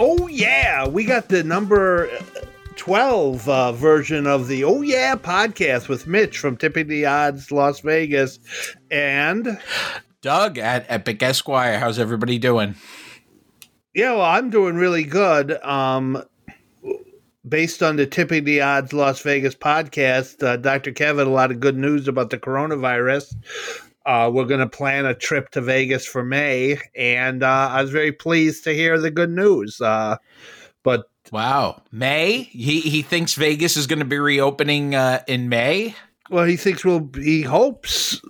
Oh yeah, we got the number 12 uh, version of the Oh Yeah podcast with Mitch from Tipping the Odds Las Vegas and Doug at Epic Esquire. How's everybody doing? Yeah, well, I'm doing really good. Um, based on the Tipping the Odds Las Vegas podcast, uh, Dr. Kevin, a lot of good news about the coronavirus. Uh, we're going to plan a trip to Vegas for May, and uh, I was very pleased to hear the good news. Uh, but wow, May? He he thinks Vegas is going to be reopening uh, in May. Well, he thinks we'll. He hopes.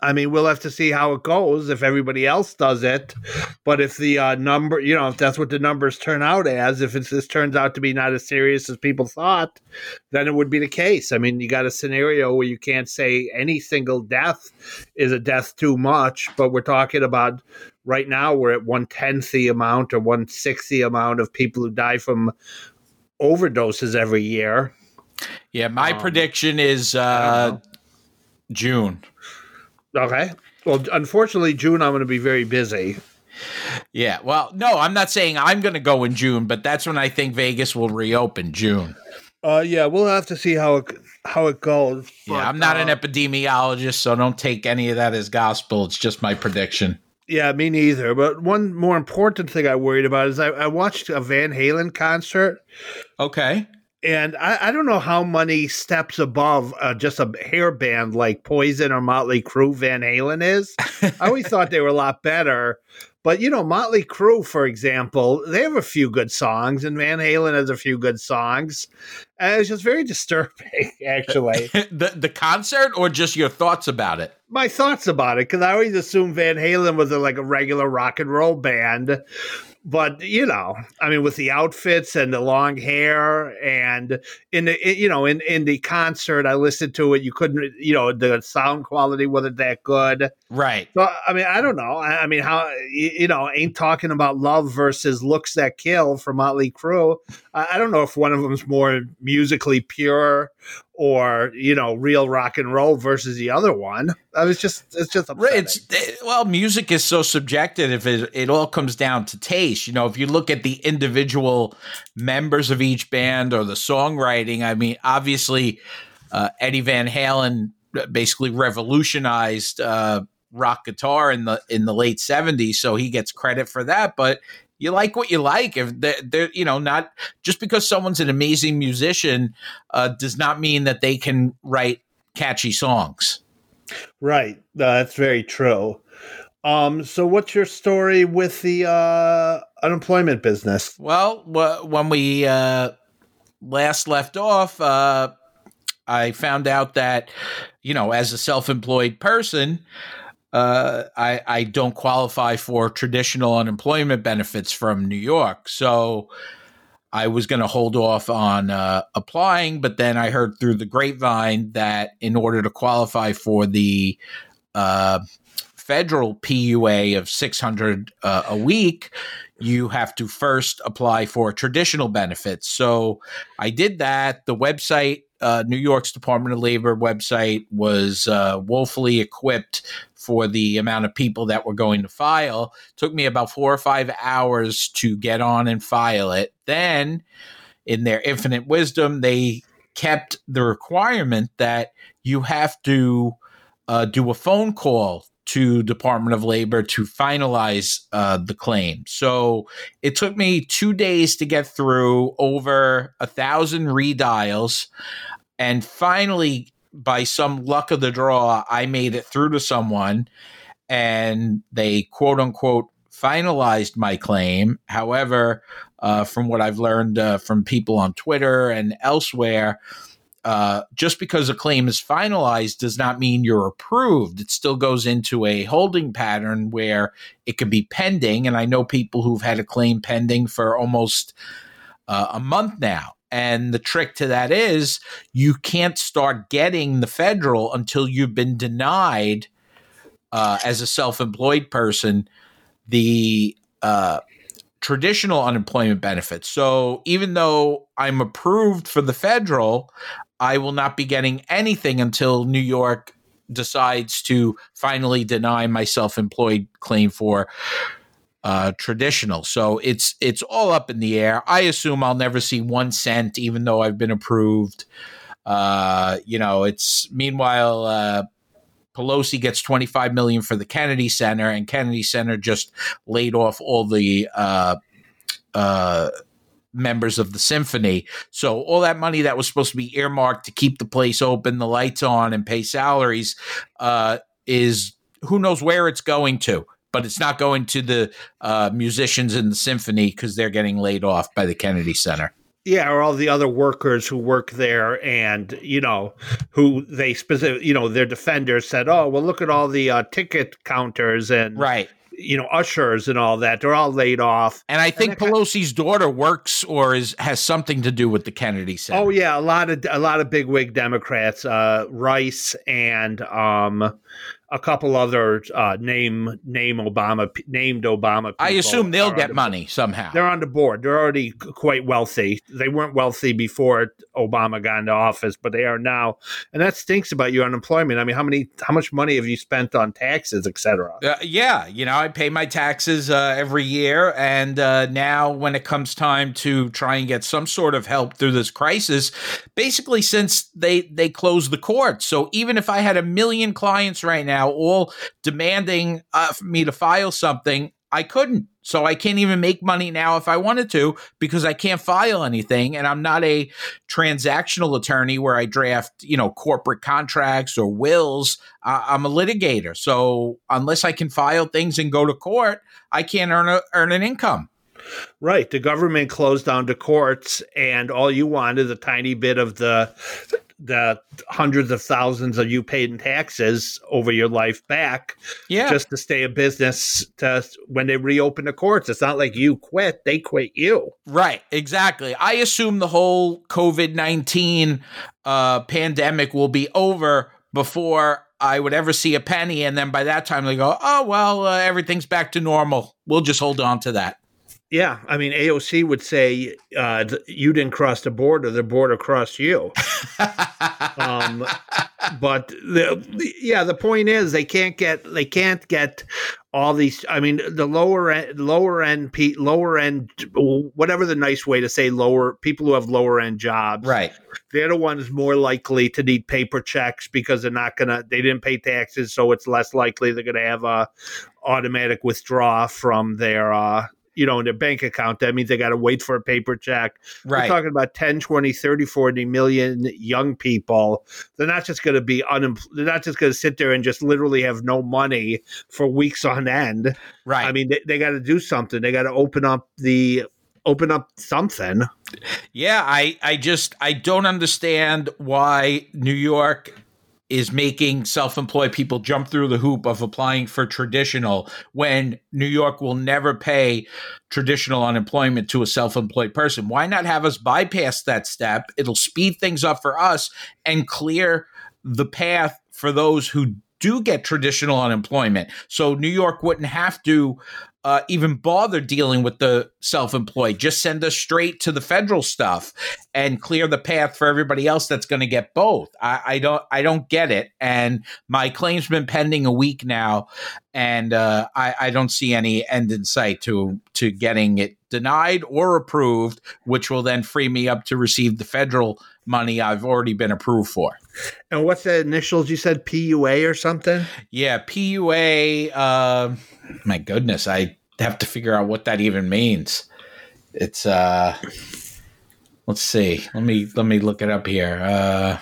I mean, we'll have to see how it goes if everybody else does it. But if the uh, number, you know, if that's what the numbers turn out as, if it's, this turns out to be not as serious as people thought, then it would be the case. I mean, you got a scenario where you can't say any single death is a death too much, but we're talking about right now we're at one tenth the amount or one sixth the amount of people who die from overdoses every year yeah, my um, prediction is uh, June. Okay. Well, unfortunately, June I'm going to be very busy. Yeah. Well, no, I'm not saying I'm going to go in June, but that's when I think Vegas will reopen. June. Uh, yeah, we'll have to see how it how it goes. But, yeah, I'm not uh, an epidemiologist, so don't take any of that as gospel. It's just my prediction. Yeah, me neither. But one more important thing I worried about is I, I watched a Van Halen concert. Okay and I, I, don't know how many steps above uh, just a hair band like Poison or Motley Crue Van Halen is. I always thought they were a lot better. But you know, Motley Crue, for example, they have a few good songs, and Van Halen has a few good songs. Uh, and it's just very disturbing, actually. the the concert, or just your thoughts about it? My thoughts about it, because I always assumed Van Halen was a, like a regular rock and roll band, but you know, I mean, with the outfits and the long hair, and in the you know in in the concert, I listened to it. You couldn't, you know, the sound quality wasn't that good, right? So I mean, I don't know. I, I mean, how you know, ain't talking about love versus looks that kill for Motley Crue. I, I don't know if one of them's more musically pure or you know real rock and roll versus the other one. I was just it's just upsetting. it's eh, well, music is so subjective. If it, it all comes down to taste, you know, if you look at the individual members of each band or the songwriting, I mean, obviously uh, Eddie Van Halen basically revolutionized. Uh, rock guitar in the in the late 70s so he gets credit for that but you like what you like. If they're, they're, you know, not just because someone's an amazing musician uh, does not mean that they can write catchy songs. Right. Uh, that's very true. Um, so what's your story with the uh, unemployment business? Well, w- when we uh, last left off, uh, I found out that, you know, as a self employed person, uh, I, I don't qualify for traditional unemployment benefits from New York. So I was going to hold off on uh, applying, but then I heard through the grapevine that in order to qualify for the uh, federal PUA of 600 uh, a week, you have to first apply for traditional benefits. So I did that. The website uh, New York's Department of Labor website was uh, woefully equipped for the amount of people that were going to file. It took me about four or five hours to get on and file it. Then, in their infinite wisdom, they kept the requirement that you have to uh, do a phone call to Department of Labor to finalize uh, the claim. So it took me two days to get through over a thousand redials, and finally by some luck of the draw, I made it through to someone and they quote unquote finalized my claim. However, uh, from what I've learned uh, from people on Twitter and elsewhere, uh, just because a claim is finalized does not mean you're approved. It still goes into a holding pattern where it could be pending. And I know people who've had a claim pending for almost uh, a month now. And the trick to that is you can't start getting the federal until you've been denied uh, as a self-employed person the uh, traditional unemployment benefits. So even though I'm approved for the federal, I will not be getting anything until New York decides to finally deny my self-employed claim for uh, traditional. So it's it's all up in the air. I assume I'll never see one cent, even though I've been approved. Uh, you know, it's meanwhile uh, Pelosi gets 25 million for the Kennedy Center, and Kennedy Center just laid off all the uh, uh, members of the symphony. So all that money that was supposed to be earmarked to keep the place open, the lights on, and pay salaries uh, is who knows where it's going to. But it's not going to the uh, musicians in the symphony because they're getting laid off by the Kennedy Center. Yeah, or all the other workers who work there, and you know, who they specific, you know, their defenders said, "Oh, well, look at all the uh, ticket counters and right." You know ushers and all that they're all laid off. And i think and pelosi's daughter works or is has something to do with the kennedy center. Oh yeah a lot of a lot of big wig democrats uh rice and um a couple other uh, name name Obama named Obama. I assume they'll get the money somehow. They're on the board. They're already quite wealthy. They weren't wealthy before Obama got into office, but they are now, and that stinks about your unemployment. I mean, how many, how much money have you spent on taxes, etc.? Uh, yeah, you know, I pay my taxes uh, every year, and uh, now when it comes time to try and get some sort of help through this crisis, basically since they they closed the court, so even if I had a million clients right now now, all demanding uh, me to file something. I couldn't. So I can't even make money now if I wanted to because I can't file anything. And I'm not a transactional attorney where I draft, you know, corporate contracts or wills. Uh, I'm a litigator. So unless I can file things and go to court, I can't earn, a, earn an income. Right. The government closed down the courts, and all you want is a tiny bit of the the hundreds of thousands of you paid in taxes over your life back yeah. just to stay in business to when they reopen the courts it's not like you quit they quit you right exactly i assume the whole covid-19 uh, pandemic will be over before I would ever see a penny, and then by that time they go, "Oh well, uh, everything's back to normal. We'll just hold on to that." Yeah, I mean AOC would say uh, you didn't cross the border; the border crossed you. um, but the, the, yeah, the point is they can't get they can't get all these. I mean, the lower end, lower end, lower end, whatever the nice way to say lower people who have lower end jobs, right? They're the ones more likely to need paper checks because they're not gonna they didn't pay taxes, so it's less likely they're gonna have a automatic withdraw from their uh, you know, in their bank account. That means they got to wait for a paper check. Right. We're talking about 10, 20, 30, 40 million young people. They're not just going to be unemployed. They're not just going to sit there and just literally have no money for weeks on end. Right. I mean, they, they got to do something. They got to open up the open up something. Yeah, I I just I don't understand why New York is making self-employed people jump through the hoop of applying for traditional when New York will never pay traditional unemployment to a self-employed person. Why not have us bypass that step? It'll speed things up for us and clear the path for those who do get traditional unemployment. So New York wouldn't have to uh, even bother dealing with the self-employed. Just send us straight to the federal stuff and clear the path for everybody else that's going to get both. I, I, don't, I don't get it. And my claim's been pending a week now, and uh, I, I don't see any end in sight to to getting it denied or approved, which will then free me up to receive the federal money I've already been approved for. And what's the initials? You said PUA or something? Yeah, PUA. Uh, my goodness, I have to figure out what that even means. It's uh, let's see. Let me let me look it up here. Uh,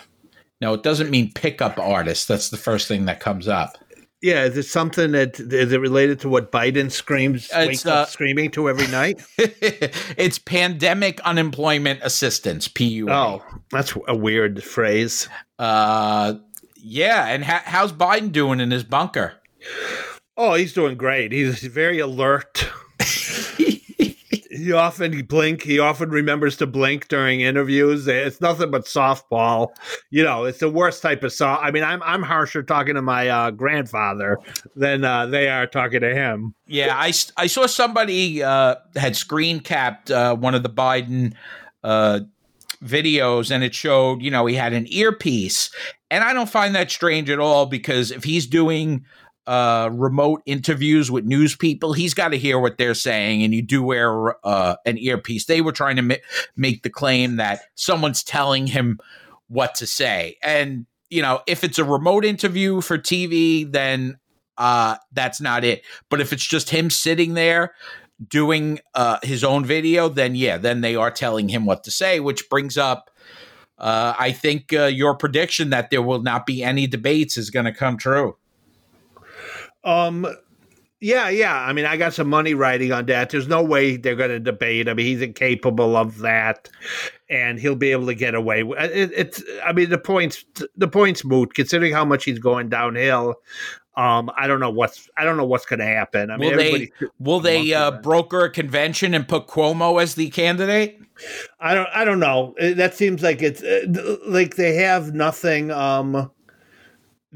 no, it doesn't mean pickup artist. That's the first thing that comes up. Yeah, is it something that is it related to what Biden screams wakes uh, up screaming to every night? it's pandemic unemployment assistance PUA. Oh, that's a weird phrase. Uh, yeah, and ha- how's Biden doing in his bunker? Oh, he's doing great. He's very alert. he often he blink. He often remembers to blink during interviews. It's nothing but softball. You know, it's the worst type of soft. I mean, I'm I'm harsher talking to my uh, grandfather than uh, they are talking to him. Yeah, I, I saw somebody uh, had screen capped uh, one of the Biden uh, videos, and it showed you know he had an earpiece, and I don't find that strange at all because if he's doing uh, remote interviews with news people, he's got to hear what they're saying, and you do wear uh, an earpiece. They were trying to ma- make the claim that someone's telling him what to say, and you know, if it's a remote interview for TV, then uh, that's not it. But if it's just him sitting there doing uh, his own video, then yeah, then they are telling him what to say, which brings up. Uh, I think uh, your prediction that there will not be any debates is going to come true. Um, yeah, yeah. I mean, I got some money riding on that. There's no way they're going to debate. I mean, he's incapable of that, and he'll be able to get away. It, it's. I mean, the points. The points moot considering how much he's going downhill. Um, I don't know what's. I don't know what's going to happen. I mean, will they will they uh, broker a convention and put Cuomo as the candidate? I don't. I don't know. That seems like it's uh, like they have nothing. Um,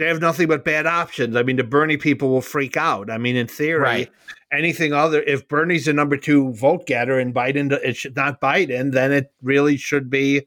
they have nothing but bad options. I mean, the Bernie people will freak out. I mean, in theory, right. anything other if Bernie's the number two vote getter and Biden it should not Biden, then it really should be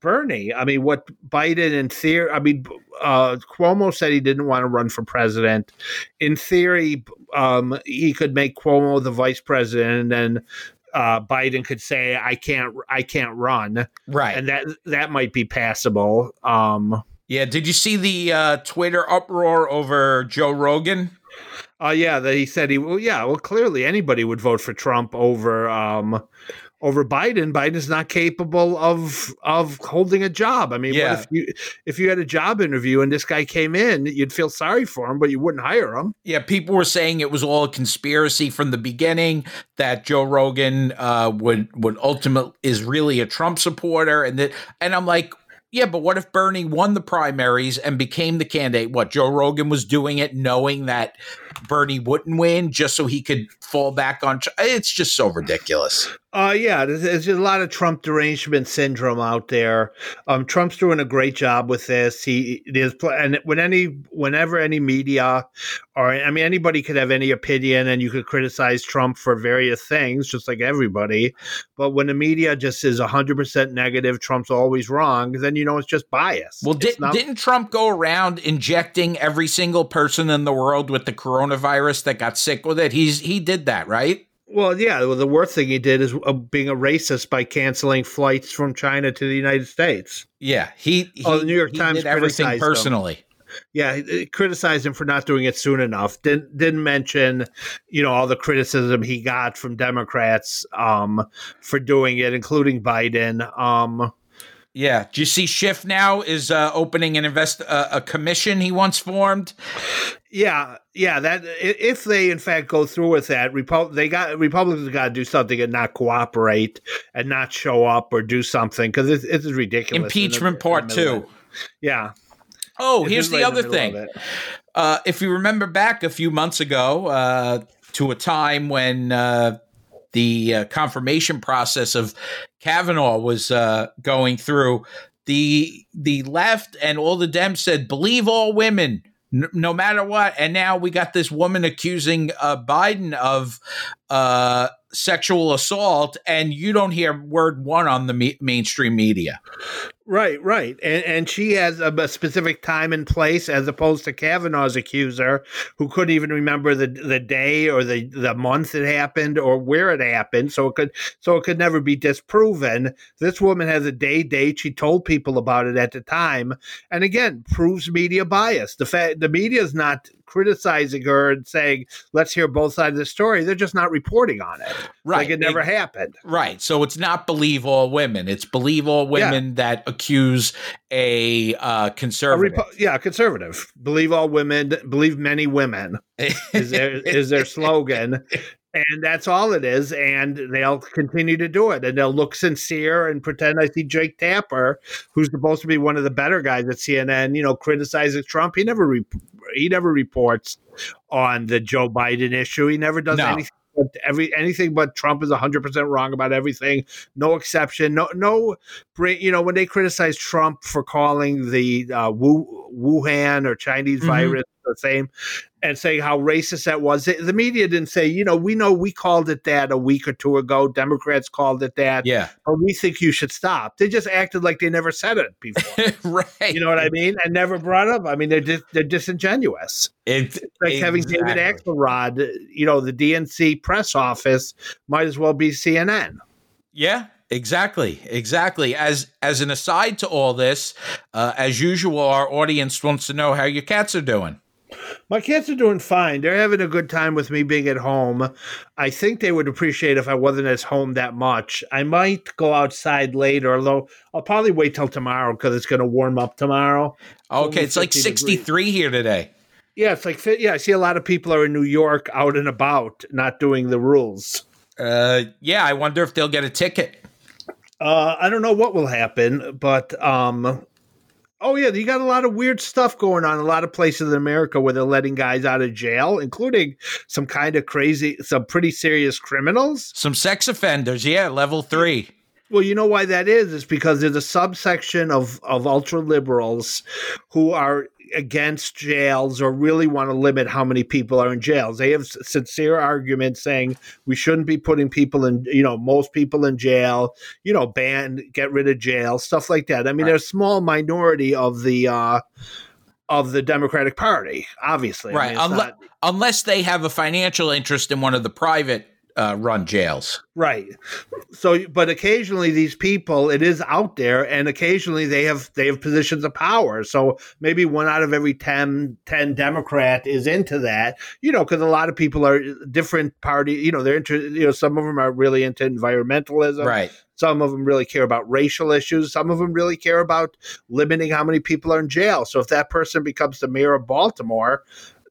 Bernie. I mean, what Biden in theory, I mean, uh, Cuomo said he didn't want to run for president. In theory, um, he could make Cuomo the vice president, and then uh, Biden could say, "I can't, I can't run." Right, and that that might be passable. Um, yeah. Did you see the uh, Twitter uproar over Joe Rogan? Uh, yeah, that he said he. Well, yeah. Well, clearly anybody would vote for Trump over um, over Biden. Biden's not capable of of holding a job. I mean, yeah. if you if you had a job interview and this guy came in, you'd feel sorry for him, but you wouldn't hire him. Yeah, people were saying it was all a conspiracy from the beginning. That Joe Rogan uh, would would ultimately is really a Trump supporter, and that and I'm like, yeah, but what if Bernie won the primaries and became the candidate? What Joe Rogan was doing it knowing that Bernie wouldn't win just so he could fall back on. It's just so ridiculous. Uh, yeah, there's, there's, a lot of Trump derangement syndrome out there. Um, Trump's doing a great job with this. He is, and when any, whenever any media, or I mean, anybody could have any opinion, and you could criticize Trump for various things, just like everybody. But when the media just is hundred percent negative, Trump's always wrong. Then you know it's just bias. Well, did, not- didn't Trump go around injecting every single person in the world with the coronavirus that got sick with it? He's he did that, right? Well, yeah. Well, the worst thing he did is uh, being a racist by canceling flights from China to the United States. Yeah, he. he oh, the New York Times did everything personally. Him. Yeah, criticized him for not doing it soon enough. Didn't didn't mention, you know, all the criticism he got from Democrats um, for doing it, including Biden. Um, yeah. Do you see Schiff now is uh, opening an invest uh, a commission he once formed? Yeah, yeah. That if they in fact go through with that, Repu- they got Republicans got to do something and not cooperate and not show up or do something because it's, it's ridiculous. Impeachment the, part two. Yeah. Oh, it's here's the right other the thing. Uh, if you remember back a few months ago uh, to a time when uh, the uh, confirmation process of Kavanaugh was uh, going through, the the left and all the Dems said, "Believe all women." no matter what. And now we got this woman accusing uh, Biden of uh, sexual assault, and you don't hear word one on the me- mainstream media. Right, right, and and she has a, a, specific time and place, as opposed to Kavanaugh's accuser, who couldn't even remember the the day or the the month it happened or where it happened, so it could so it could never be disproven. This woman has a day date. She told people about it at the time, and again proves media bias. The fact the media is not criticizing her and saying, let's hear both sides of the story. They're just not reporting on it. Right. Like it never they, happened. Right. So it's not believe all women. It's believe all women yeah. that accuse a uh, conservative. A repo- yeah, conservative. Believe all women, believe many women is their, is their slogan and that's all it is. And they'll continue to do it, and they'll look sincere and pretend I see Jake Tapper, who's supposed to be one of the better guys at CNN, you know, criticizing Trump. He never re- he never reports on the Joe Biden issue. He never does no. anything. But every anything but Trump is 100% wrong about everything no exception no no you know when they criticize Trump for calling the uh, Wuhan or Chinese mm-hmm. virus the same, and saying how racist that was. The media didn't say, you know, we know we called it that a week or two ago. Democrats called it that. Yeah. But we think you should stop. They just acted like they never said it before. right. You know what I mean? And never brought up. I mean, they're dis- they're disingenuous. It's like having David. Axelrod, you know, the DNC press office might as well be CNN. Yeah, exactly, exactly. As as an aside to all this, uh, as usual, our audience wants to know how your cats are doing. My kids are doing fine. They're having a good time with me being at home. I think they would appreciate if I wasn't at home that much. I might go outside later, although I'll probably wait till tomorrow because it's going to warm up tomorrow. Okay, it's like 50 degrees. 63 here today. Yeah, it's like yeah. I see a lot of people are in New York, out and about, not doing the rules. Uh, yeah, I wonder if they'll get a ticket. Uh, I don't know what will happen, but um, oh yeah, you got a lot of weird stuff going on. in A lot of places in America where they're letting guys out of jail, including some kind of crazy, some pretty serious criminals. Some sex offenders, yeah, level three. Well, you know why that is? It's because there's a subsection of of ultra liberals who are against jails or really want to limit how many people are in jails. They have sincere arguments saying we shouldn't be putting people in, you know, most people in jail, you know, ban, get rid of jail, stuff like that. I mean, Right. there's a small minority of the uh of the Democratic Party, obviously. I Right. mean, it's Unle- not- unless they have a financial interest in one of the private uh, run jails. Right. So, but occasionally these people, it is out there, and occasionally they have they have positions of power. So maybe one out of every 10, 10 Democrat is into that. You know, because a lot of people are different party. You know, they're into. You know, some of them are really into environmentalism. Right. Some of them really care about racial issues. Some of them really care about limiting how many people are in jail. So if that person becomes the mayor of Baltimore.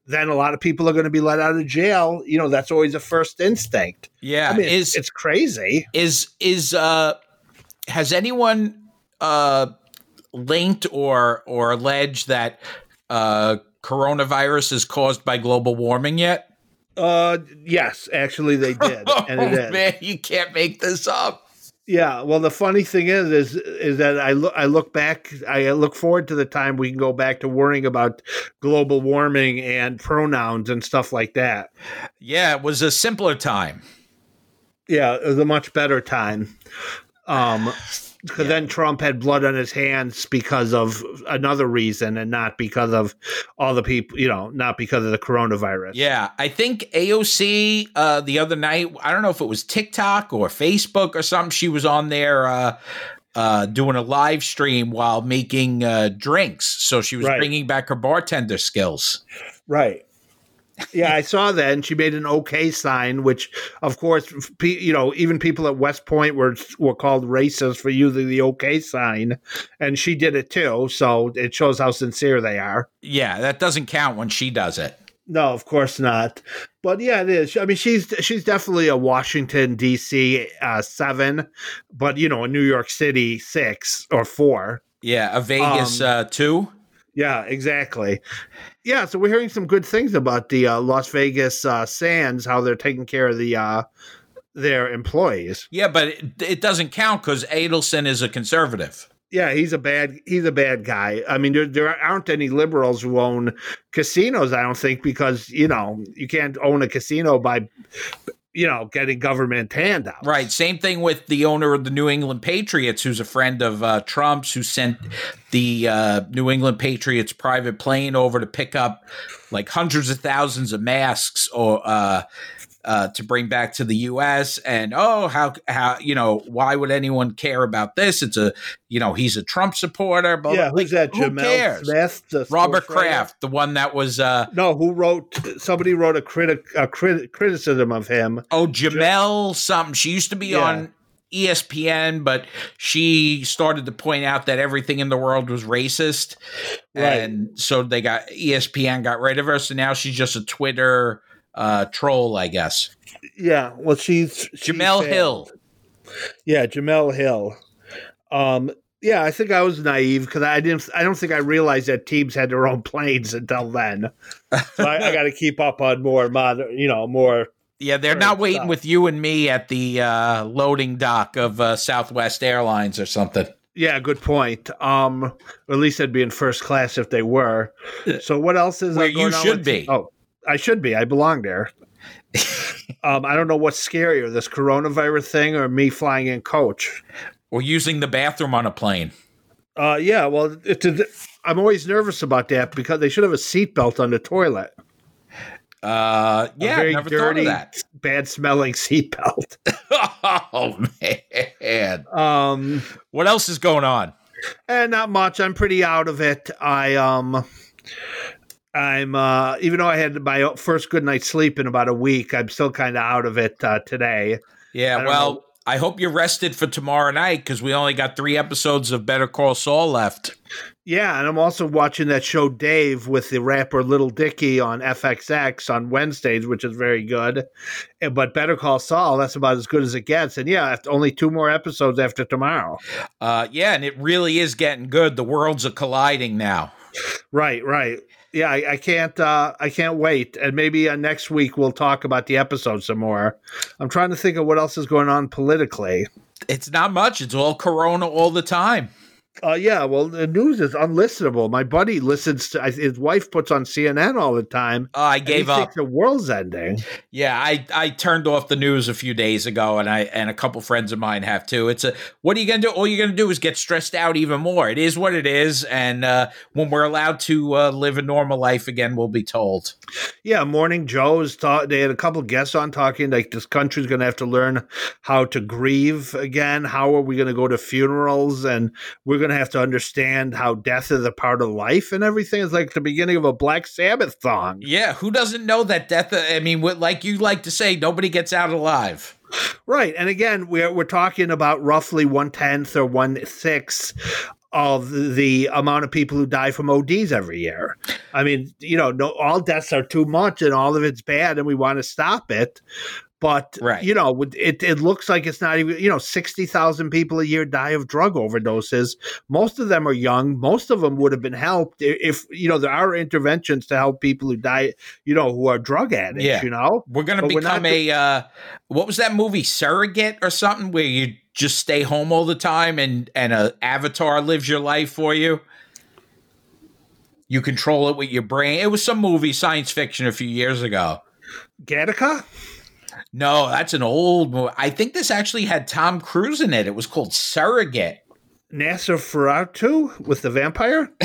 Then a lot of people are going to be let out of jail. You know, that's always a first instinct. Yeah. I mean, is it's crazy. is is uh has anyone uh linked or or alleged that uh coronavirus is caused by global warming yet? Uh, yes, actually they did, and it oh, is. man, you can't make this up. Yeah. Well, the funny thing is, is is that I look, I look back, I look forward to the time we can go back to worrying about global warming and pronouns and stuff like that. Yeah, it was a simpler time. Yeah, it was a much better time. Um, because then Trump had blood on his hands because of another reason, and not because of all the people, you know, not because of the coronavirus. Yeah, I think AOC uh, the other night. I don't know if it was TikTok or Facebook or something. She was on there uh, uh, doing a live stream while making uh, drinks. So she was Right. bringing back her bartender skills. Right. Yeah, I saw that, and she made an okay sign, which, of course, pe- you know, even people at West Point were were called racist for using the okay sign, and she did it too. So it shows how sincere they are. Yeah, that doesn't count when she does it. No, of course not. But yeah, it is. I mean, she's she's definitely a Washington D.C. Uh, seven, but you know, a New York City six or four. Yeah, a Vegas Um, uh, too. Yeah, exactly. Yeah, so we're hearing some good things about the uh, Las Vegas uh, Sands, how they're taking care of the uh, their employees. Yeah, but it, it doesn't count because Adelson is a conservative. Yeah, he's a bad he's a bad guy. I mean, there, there aren't any liberals who own casinos. I don't think because you know you can't own a casino by you know getting government handouts. Right. Same thing with the owner of the New England Patriots, who's a friend of uh, Trump's, who sent the uh, New England Patriots private plane over to pick up like hundreds of thousands of masks or uh, uh, to bring back to the U.S. And oh, how how you know why would anyone care about this? It's a you know he's a Trump supporter. But Yeah, who's that? Who Jemele cares? Smith, the Robert sports writer? Kraft, the one that was uh, No, who wrote? Somebody wrote a critic a crit, criticism of him. Oh, Jemele something. She used to be Yeah. on ESPN, but she started to point out that everything in the world was racist. Right. And so they got ESPN got rid of her. So now she's just a Twitter uh, troll, I guess. Yeah, well, she's, she's Jemele failed. Hill. Yeah, Jemele Hill. Um, yeah, I think I was naive because I didn't. I don't think I realized that teams had their own planes until then. So I, I got to keep up on more modern, you know, more. Yeah, they're not waiting stop. with you and me at the uh, loading dock of uh, Southwest Airlines or something. Yeah, good point. Um, at least they'd be in first class if they were. So what else is uh, Where you should be. Oh, I should be. I belong there. um, I don't know what's scarier, this coronavirus thing or me flying in coach. Or using the bathroom on a plane. Uh, yeah, well, it's a, I'm always nervous about that because they should have a seatbelt on the toilet. Uh, A yeah, very never dirty, thought of that. bad smelling seatbelt. oh man, Um, what else is going on? and not much. I'm pretty out of it. I um, I'm uh, even though I had my first good night's sleep in about a week, I'm still kind of out of it uh, today. Yeah, don't well, know. I hope you're rested for tomorrow night because we only got three episodes of Better Call Saul left. Yeah, and I'm also watching that show Dave with the rapper Little Dicky on FXX on Wednesdays, which is very good. But Better Call Saul, that's about as good as it gets. And yeah, only two more episodes after tomorrow. Uh, yeah, and it really is getting good. The worlds are colliding now. Right, right. Yeah, I, I can't. Uh, I can't wait. And maybe uh, next week we'll talk about the episode some more. I'm trying to think of what else is going on politically. It's not much. It's all Corona all the time. Uh, yeah, well, the news is unlistenable. My buddy listens to his wife puts on CNN all the time. Uh, I and he gave up. the world's ending. Yeah, I, I turned off the news a few days ago, and I and a couple friends of mine have too. It's a what are you gonna do? All you're gonna do is get stressed out even more. It is what it is, and uh, when we're allowed to uh, live a normal life again, we'll be told. Yeah, Morning Joe's taught. They had a couple guests on talking like this country's going to have to learn how to grieve again. How are we going to go to funerals? And we're going to have to understand how death is a part of life and everything. It's like the beginning of a Black Sabbath song. Yeah, who doesn't know that death? Uh, I mean, what, like you like to say, nobody gets out alive. Right. And again, we're, we're talking about roughly one tenth or one sixth of the amount of people who die from ODs every year. I mean, you know, no, all deaths are too much and all of it's bad and we want to stop it. But, Right. you know, it, it looks like it's not even, you know, 60,000 people a year die of drug overdoses. Most of them are young. Most of them would have been helped if, you know, there are interventions to help people who die, you know, who are drug addicts, Yeah. you know? We're gonna become not a uh, what was that movie Surrogate or something where you just stay home all the time and and a avatar lives your life for you. You control it with your brain. It was some movie, science fiction, a few years ago. Gattaca? No, that's an old movie. I think this actually had Tom Cruise in it. It was called Surrogate. Nosferatu with the vampire?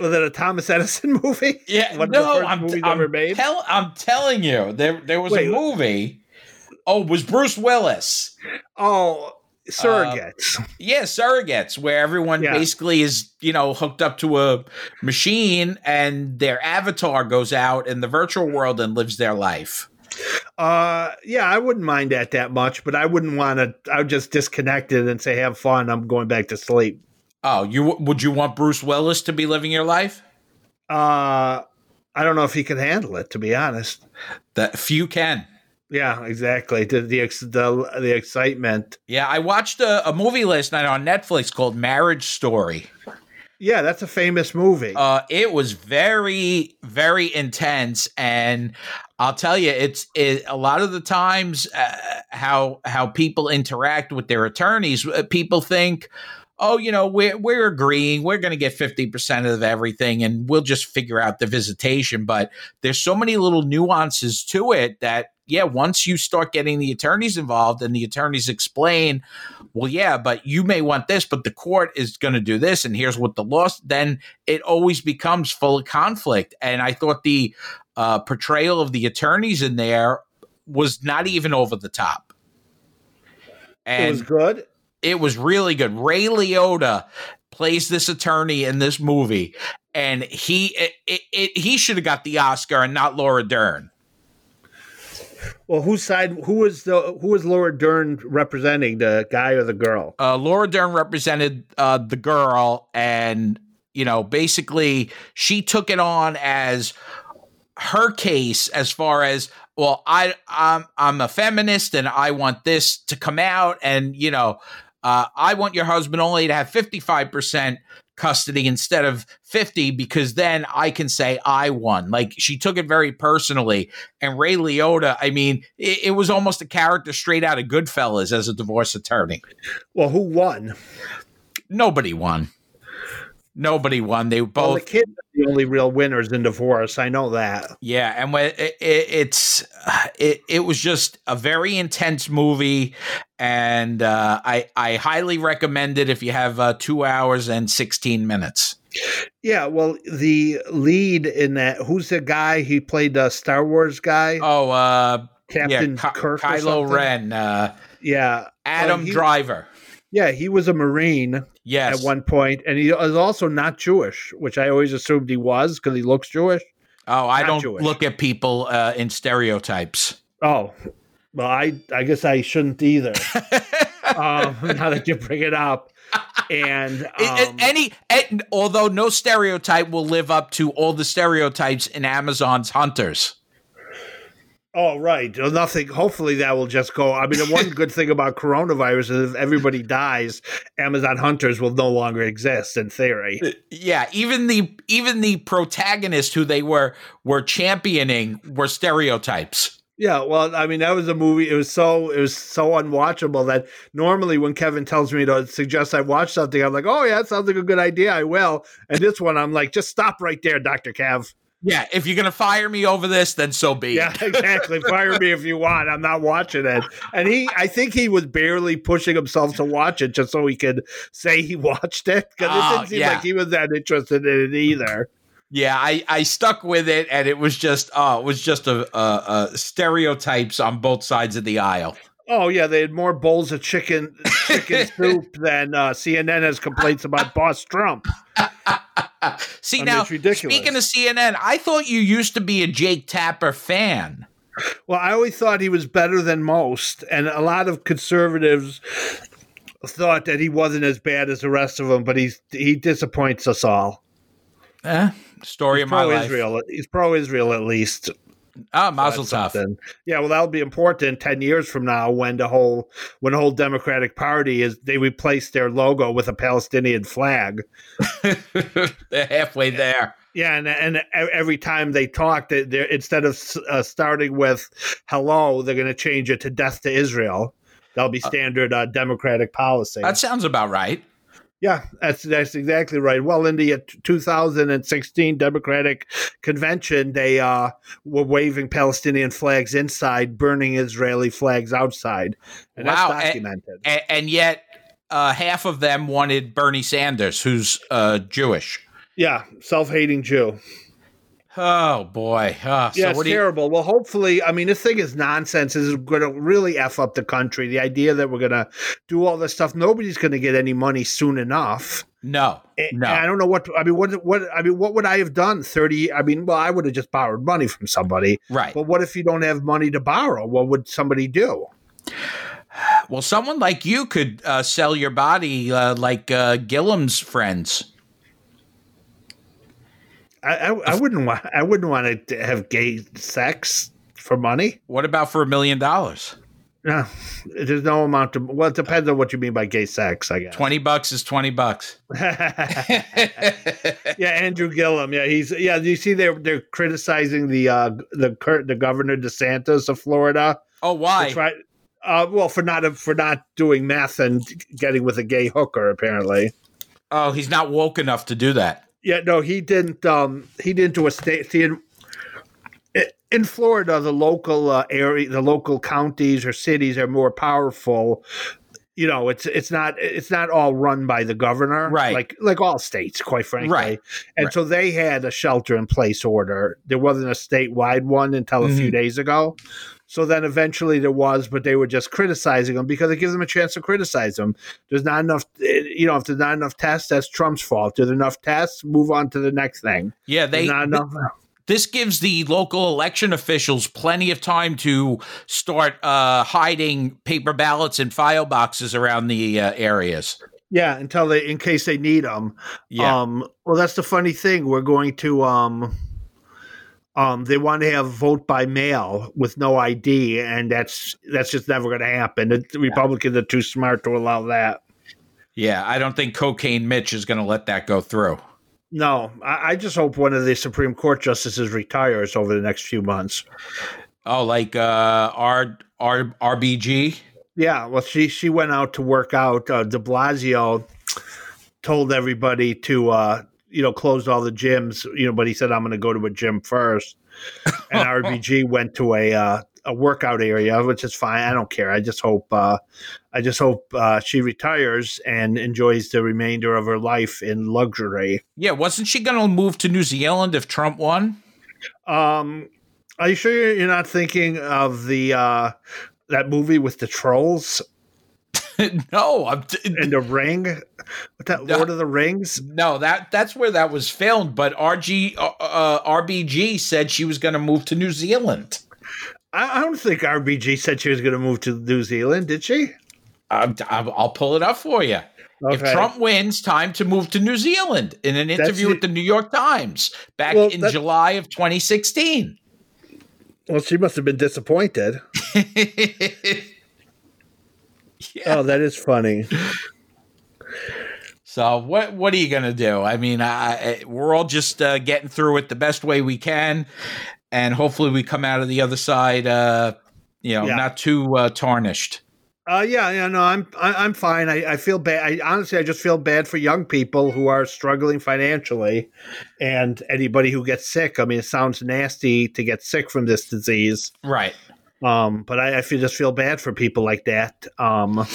Was it a Thomas Edison movie? Yeah, One no, I'm, movies I'm, ever made? tell- I'm telling you, there there was Wait. a movie. Oh, it was Bruce Willis. Oh, surrogates. Yeah, surrogates, where everyone Yeah. basically is, you know, hooked up to a machine and their avatar goes out in the virtual world and lives their life. Uh, yeah, I wouldn't mind that that much, but I wouldn't want to. I would just disconnect it and say, "Have fun." I'm going back to sleep. Oh, you would you want Bruce Willis to be living your life? Uh, I don't know if he could handle it, to be honest. That few can. Yeah, exactly. The the the, the excitement. Yeah, I watched a, a movie last night on Netflix called Marriage Story. Yeah, that's a famous movie. Uh, it was very, very intense, and I'll tell you, it's it, a lot of the times uh, how how people interact with their attorneys. uh, People think, oh, you know, we're we're agreeing, we're going to get fifty percent of everything, and we'll just figure out the visitation. But there's so many little nuances to it that. Yeah, once you start getting the attorneys involved and the attorneys explain, well, yeah, but you may want this, but the court is going to do this, and here's what the law. Then it always becomes full of conflict. And I thought the uh, portrayal of the attorneys in there was not even over the top. And it was good. It was really good. Ray Liotta plays this attorney in this movie, and he it, it, it, he should have got the Oscar and not Laura Dern. Well, whose side? Who was the who was Laura Dern representing? The guy or the girl? uh, Laura Dern represented uh, the girl, and you know, basically, she took it on as her case as far as well. I I'm I'm a feminist, and I want this to come out, and you know, uh, I want your husband only to have fifty five percent custody instead of 50 because then I can say I won. Like she took it very personally. And Ray Liotta, I mean, it, it was almost a character straight out of Goodfellas as a divorce attorney. Well, who won? Nobody won. Nobody won. They both. Well, the kids are the only real winners in divorce. I know that. Yeah, and when it, it, it's it, it was just a very intense movie, and uh, I I highly recommend it if you have uh, two hours and sixteen minutes. Yeah, well, the lead in that who's the guy? He played the Star Wars guy. Oh, uh, Captain yeah, Kirk, Kylo Ren. Uh, yeah, Adam he, Driver. Yeah, he was a Marine. Yes. At one point, and he is also not Jewish, which I always assumed he was because he looks Jewish. Oh, I not don't Jewish. look at people uh, in stereotypes. Oh, well, I I guess I shouldn't either. um, now that you bring it up, and um, any, any, although no stereotype will live up to all the stereotypes in Amazon's hunters. Oh, right. Nothing. Hopefully, that will just go. I mean, the one good thing about coronavirus is if everybody dies, Amazon hunters will no longer exist in theory. Uh, yeah, even the even the protagonists who they were were championing were stereotypes. Yeah, well, I mean, that was a movie. It was so it was so unwatchable that normally when Kevin tells me to suggest I watch something, I'm like, oh yeah, that sounds like a good idea. I will. And this one, I'm like, just stop right there, Doctor Kev. Yeah, if you're gonna fire me over this, then so be it. Yeah, exactly. fire me if you want. I'm not watching it. And he, I think he was barely pushing himself to watch it just so he could say he watched it because oh, it didn't seem yeah. like he was that interested in it either. Yeah, I, I stuck with it, and it was just oh, it was just a, a, a stereotypes on both sides of the aisle. Oh yeah, they had more bowls of chicken chicken soup than uh, CNN has complaints about Boss Trump. See I now, speaking of CNN, I thought you used to be a Jake Tapper fan. Well, I always thought he was better than most, and a lot of conservatives thought that he wasn't as bad as the rest of them. But he's he disappoints us all. Eh, story he's of my life. Israel. He's pro-Israel at least. Ah, Mazel Tov. Yeah, well, that'll be important ten years from now when the whole when the whole Democratic Party is they replace their logo with a Palestinian flag. They're halfway there. Yeah, and and every time they talk, they are instead of uh, starting with "hello," they're going to change it to "death to Israel." That'll be uh, standard uh, Democratic policy. That sounds about right. Yeah, that's that's exactly right. Well, in the 2016 Democratic Convention, they uh, were waving Palestinian flags inside, burning Israeli flags outside, and wow. that's documented. And, and yet, uh, half of them wanted Bernie Sanders, who's uh, Jewish. Yeah, self-hating Jew. Oh boy! Oh, yeah, so it's terrible. You- well, hopefully, I mean, this thing is nonsense. This is going to really f up the country. The idea that we're going to do all this stuff, nobody's going to get any money soon enough. No, and, no. And I don't know what. I mean, what? What? I mean, what would I have done? Thirty. I mean, well, I would have just borrowed money from somebody. Right. But what if you don't have money to borrow? What would somebody do? Well, someone like you could uh, sell your body, uh, like uh, Gillum's friends. I, I, I wouldn't want. I wouldn't want to have gay sex for money. What about for a million dollars? No, there's no amount of. Well, it depends on what you mean by gay sex. I guess twenty bucks is twenty bucks. yeah, Andrew Gillum. Yeah, he's yeah. You see, they're they're criticizing the uh the the governor DeSantis of Florida. Oh, why? Right. Uh, well, for not for not doing meth and getting with a gay hooker, apparently. Oh, he's not woke enough to do that. Yeah, no, he didn't. Um, he didn't do a state. See, in, in Florida, the local uh, area, the local counties or cities are more powerful. You know, it's it's not it's not all run by the governor, right? Like like all states, quite frankly, right? And right. so they had a shelter in place order. There wasn't a statewide one until a mm-hmm. few days ago. So then eventually there was, but they were just criticizing them because it gives them a chance to criticize them. There's not enough, eh, you know, if there's not enough tests, that's Trump's fault. There's enough tests, move on to the next thing. Yeah, they there's not enough. This gives the local election officials plenty of time to start uh, hiding paper ballots in file boxes around the uh, areas. Yeah, until they, in case they need them. Yeah. Um, well, that's the funny thing. We're going to. Um, um, they want to have vote by mail with no ID, and that's that's just never going to happen. The Republicans are too smart to allow that. Yeah, I don't think Cocaine Mitch is going to let that go through. No, I, I, just hope one of the Supreme Court justices retires over the next few months. Oh, like uh, R R RBG. Yeah, well, she she went out to work out. Uh, De Blasio told everybody to uh, you know closed all the gyms. You know, but he said I'm going to go to a gym first. And RBG went to a uh, a workout area, which is fine. I don't care. I just hope uh, I just hope uh, she retires and enjoys the remainder of her life in luxury. Yeah, wasn't she going to move to New Zealand if Trump won? Um, are you sure you're not thinking of the uh, that movie with the trolls? no, I'm t- and the ring. What that no, Lord of the Rings? No, that that's where that was filmed. But RG uh, uh RBG said she was going to move to New Zealand. I, I don't think RBG said she was going to move to New Zealand. Did she? I'll, I'll pull it up for you. Okay. If Trump wins, time to move to New Zealand in an interview with the New York Times back well, in July of 2016. Well, she must have been disappointed. yeah. Oh, that is funny. So what what are you gonna do? I mean, I, we're all just uh, getting through it the best way we can, and hopefully we come out of the other side, uh, you know, yeah. not too uh, tarnished. Uh, yeah, yeah, no, I'm I, am i am fine. I, I feel bad. I honestly, I just feel bad for young people who are struggling financially, and anybody who gets sick. I mean, it sounds nasty to get sick from this disease, right? Um, but I, I feel just feel bad for people like that. Um,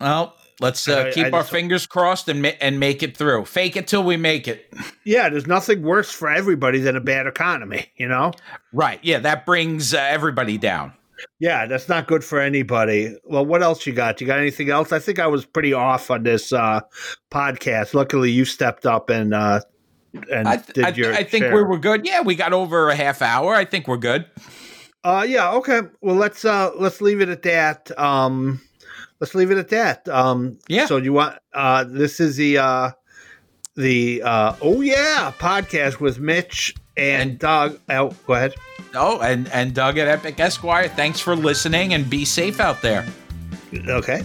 well, let's uh, keep I, our fingers crossed and ma- and make it through. Fake it till we make it. Yeah, there's nothing worse for everybody than a bad economy. You know, right? Yeah, that brings uh, everybody down. Yeah, that's not good for anybody. Well, what else you got? You got anything else? I think I was pretty off on this uh, podcast. Luckily, you stepped up and uh, and I, th- did I, your. I think we were good. Yeah, we got over a half hour. I think we're good. Uh, yeah. Okay. Well, let's uh, let's leave it at that. Um, let's leave it at that. Um, yeah. So you want uh, this is the uh, the uh, oh yeah podcast with Mitch and, and Doug. Oh, go ahead. Oh, and and Doug at Epic Esquire. Thanks for listening and be safe out there. Okay.